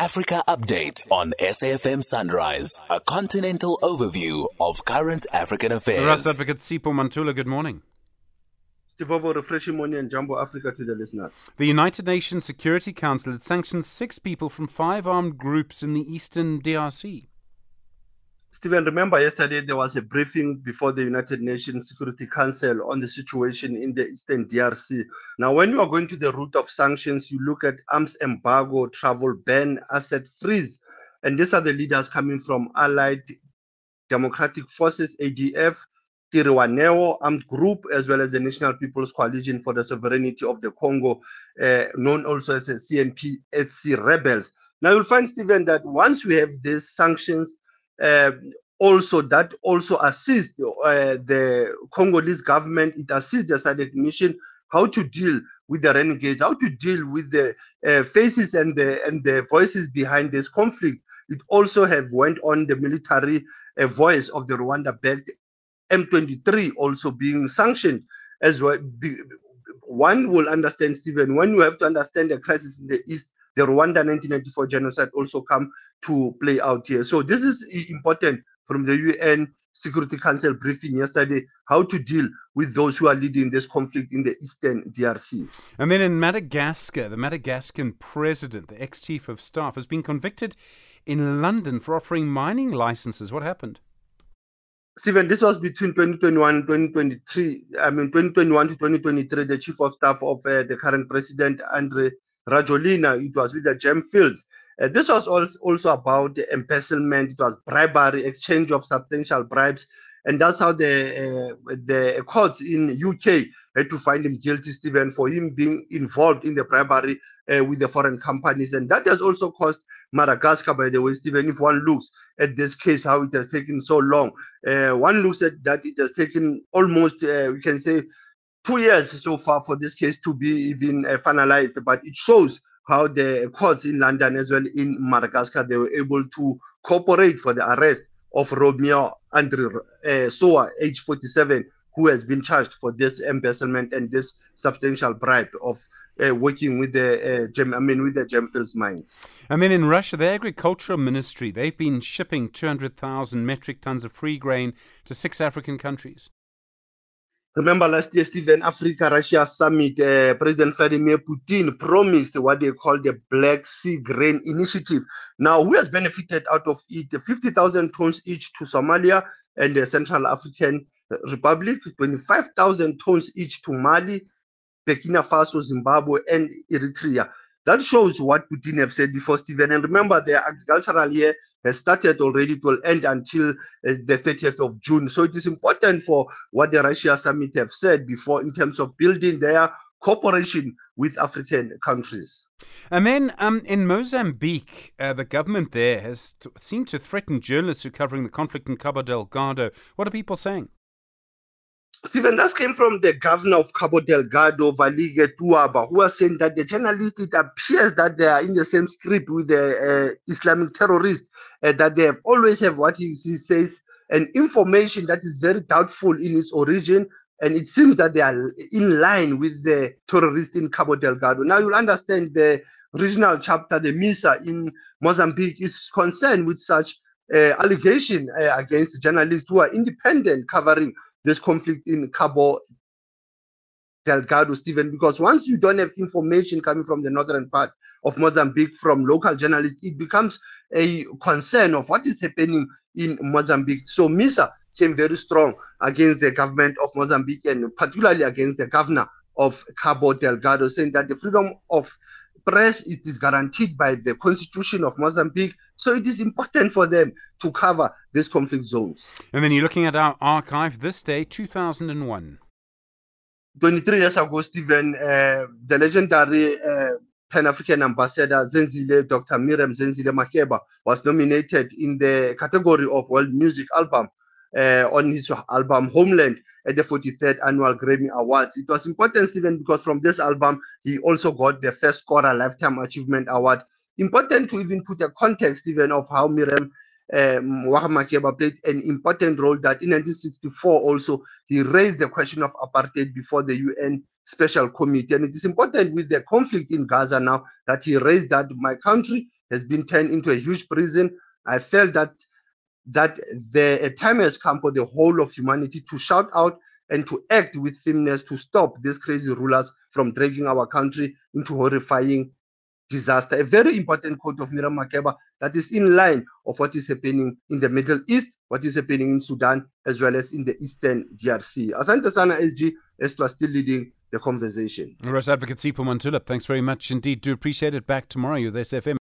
Africa Update on SAFM Sunrise, a continental overview of current African affairs. Ras Advocate Sipho Mantula, good morning. Stivovo refreshing morning and Jumbo Africa to the listeners. The United Nations Security Council had sanctioned six people from five armed groups in the eastern DRC. Stephen, remember yesterday there was a briefing before the United Nations Security Council on the situation in the Eastern DRC. Now, when you are going to the route of sanctions, you look at arms embargo, travel ban, asset freeze. And these are the leaders coming from Allied Democratic Forces, ADF, Twirwaneho Armed Group, as well as the National People's Coalition for the Sovereignty of the Congo, uh, known also as the CNPSC rebels. Now, you'll find, Stephen, that once we have these sanctions, also that also assists uh, the Congolese government, it assists the SADC mission how to deal with the renegades, how to deal with the uh, faces and the and the voices behind this conflict. It also have went on the military uh, voice of the Rwanda-backed M23 also being sanctioned as well. Be, one will understand, Stephen, when you have to understand the crisis in the east, the Rwanda 1994 genocide also come to play out here. So this is important from the UN Security Council briefing yesterday, how to deal with those who are leading this conflict in the eastern DRC. And then in Madagascar, the Madagascan president, the ex-chief of staff, has been convicted in London for offering mining licenses. What happened? Stephen, this was between 2021 and 2023. I mean, 2021 to 2023, the chief of staff of uh, the current president, Andry Rajoelina. It was with the Gemfields. Uh, this was also about embezzlement. It was bribery, exchange of substantial bribes, and that's how the uh, the courts in UK had to find him guilty, Stephen, for him being involved in the bribery uh, with the foreign companies, and that has also cost Madagascar, by the way, Stephen. If one looks at this case, how it has taken so long, uh, one looks at that it has taken almost, uh, we can say, two years so far for this case to be even uh, finalized, but it shows how the courts in London as well in Madagascar they were able to cooperate for the arrest of Romeo Andre uh, Soa, age 47, who has been charged for this embezzlement and this substantial bribe of uh, working with the uh, gem, I mean with the Gemfields mines. I mean in Russia, the agricultural ministry they've been shipping 200,000 metric tons of free grain to six African countries. Remember last year, Stephen, Africa Russia summit, uh, President Vladimir Putin promised what they call the Black Sea Grain Initiative. Now, who has benefited out of it? 50,000 tons each to Somalia and the Central African Republic, 25,000 tons each to Mali, Burkina Faso, Zimbabwe, and Eritrea. That shows what Putin have said before, Stephen. And remember, the agricultural year has started already. It will end until uh, the 30th of June. So it is important for what the Russia summit have said before in terms of building their cooperation with African countries. And then um, in Mozambique, uh, the government there has t- seemed to threaten journalists who are covering the conflict in Cabo Delgado. What are people saying? Stephen, that came from the governor of Cabo Delgado, Valige Tauabo, who was saying that the journalists, it appears that they are in the same script with the uh, Islamic terrorists, uh, that they have always have what he, says, an information that is very doubtful in its origin, and it seems that they are in line with the terrorists in Cabo Delgado. Now you'll understand the regional chapter, the MISA in Mozambique, is concerned with such uh, allegation uh, against journalists who are independent covering this conflict in Cabo Delgado, Stephen, because once you don't have information coming from the northern part of Mozambique from local journalists, it becomes a concern of what is happening in Mozambique. So MISA came very strong against the government of Mozambique and particularly against the governor of Cabo Delgado, saying that the freedom of press it is guaranteed by the constitution of Mozambique. So it is important for them to cover these conflict zones. And then you're looking at our archive this day, 2001. 23 years ago, Stephen, uh, the legendary uh, Pan African ambassador Zenzile, Dr. Miriam Zenzile Makeba, was nominated in the category of World Music Album uh, on his album Homeland at the 43rd Annual Grammy Awards. It was important, Stephen, because from this album, he also got the First Scorer Lifetime Achievement Award. Important to even put a context, even of how Miriam um, Wahamakeba played an important role that in 1964 also he raised the question of apartheid before the UN Special Committee. And it is important with the conflict in Gaza now that he raised that my country has been turned into a huge prison. I felt that that the time has come for the whole of humanity to shout out and to act with firmness to stop these crazy rulers from dragging our country into horrifying disaster. A very important quote of Miriam Makeba that is in line of what is happening in the Middle East, what is happening in Sudan, as well as in the Eastern DRC. Asante sana to are still leading the conversation. Ras Advocate Sipho Mantula, thanks very much indeed. Do appreciate it. Back tomorrow with SFM.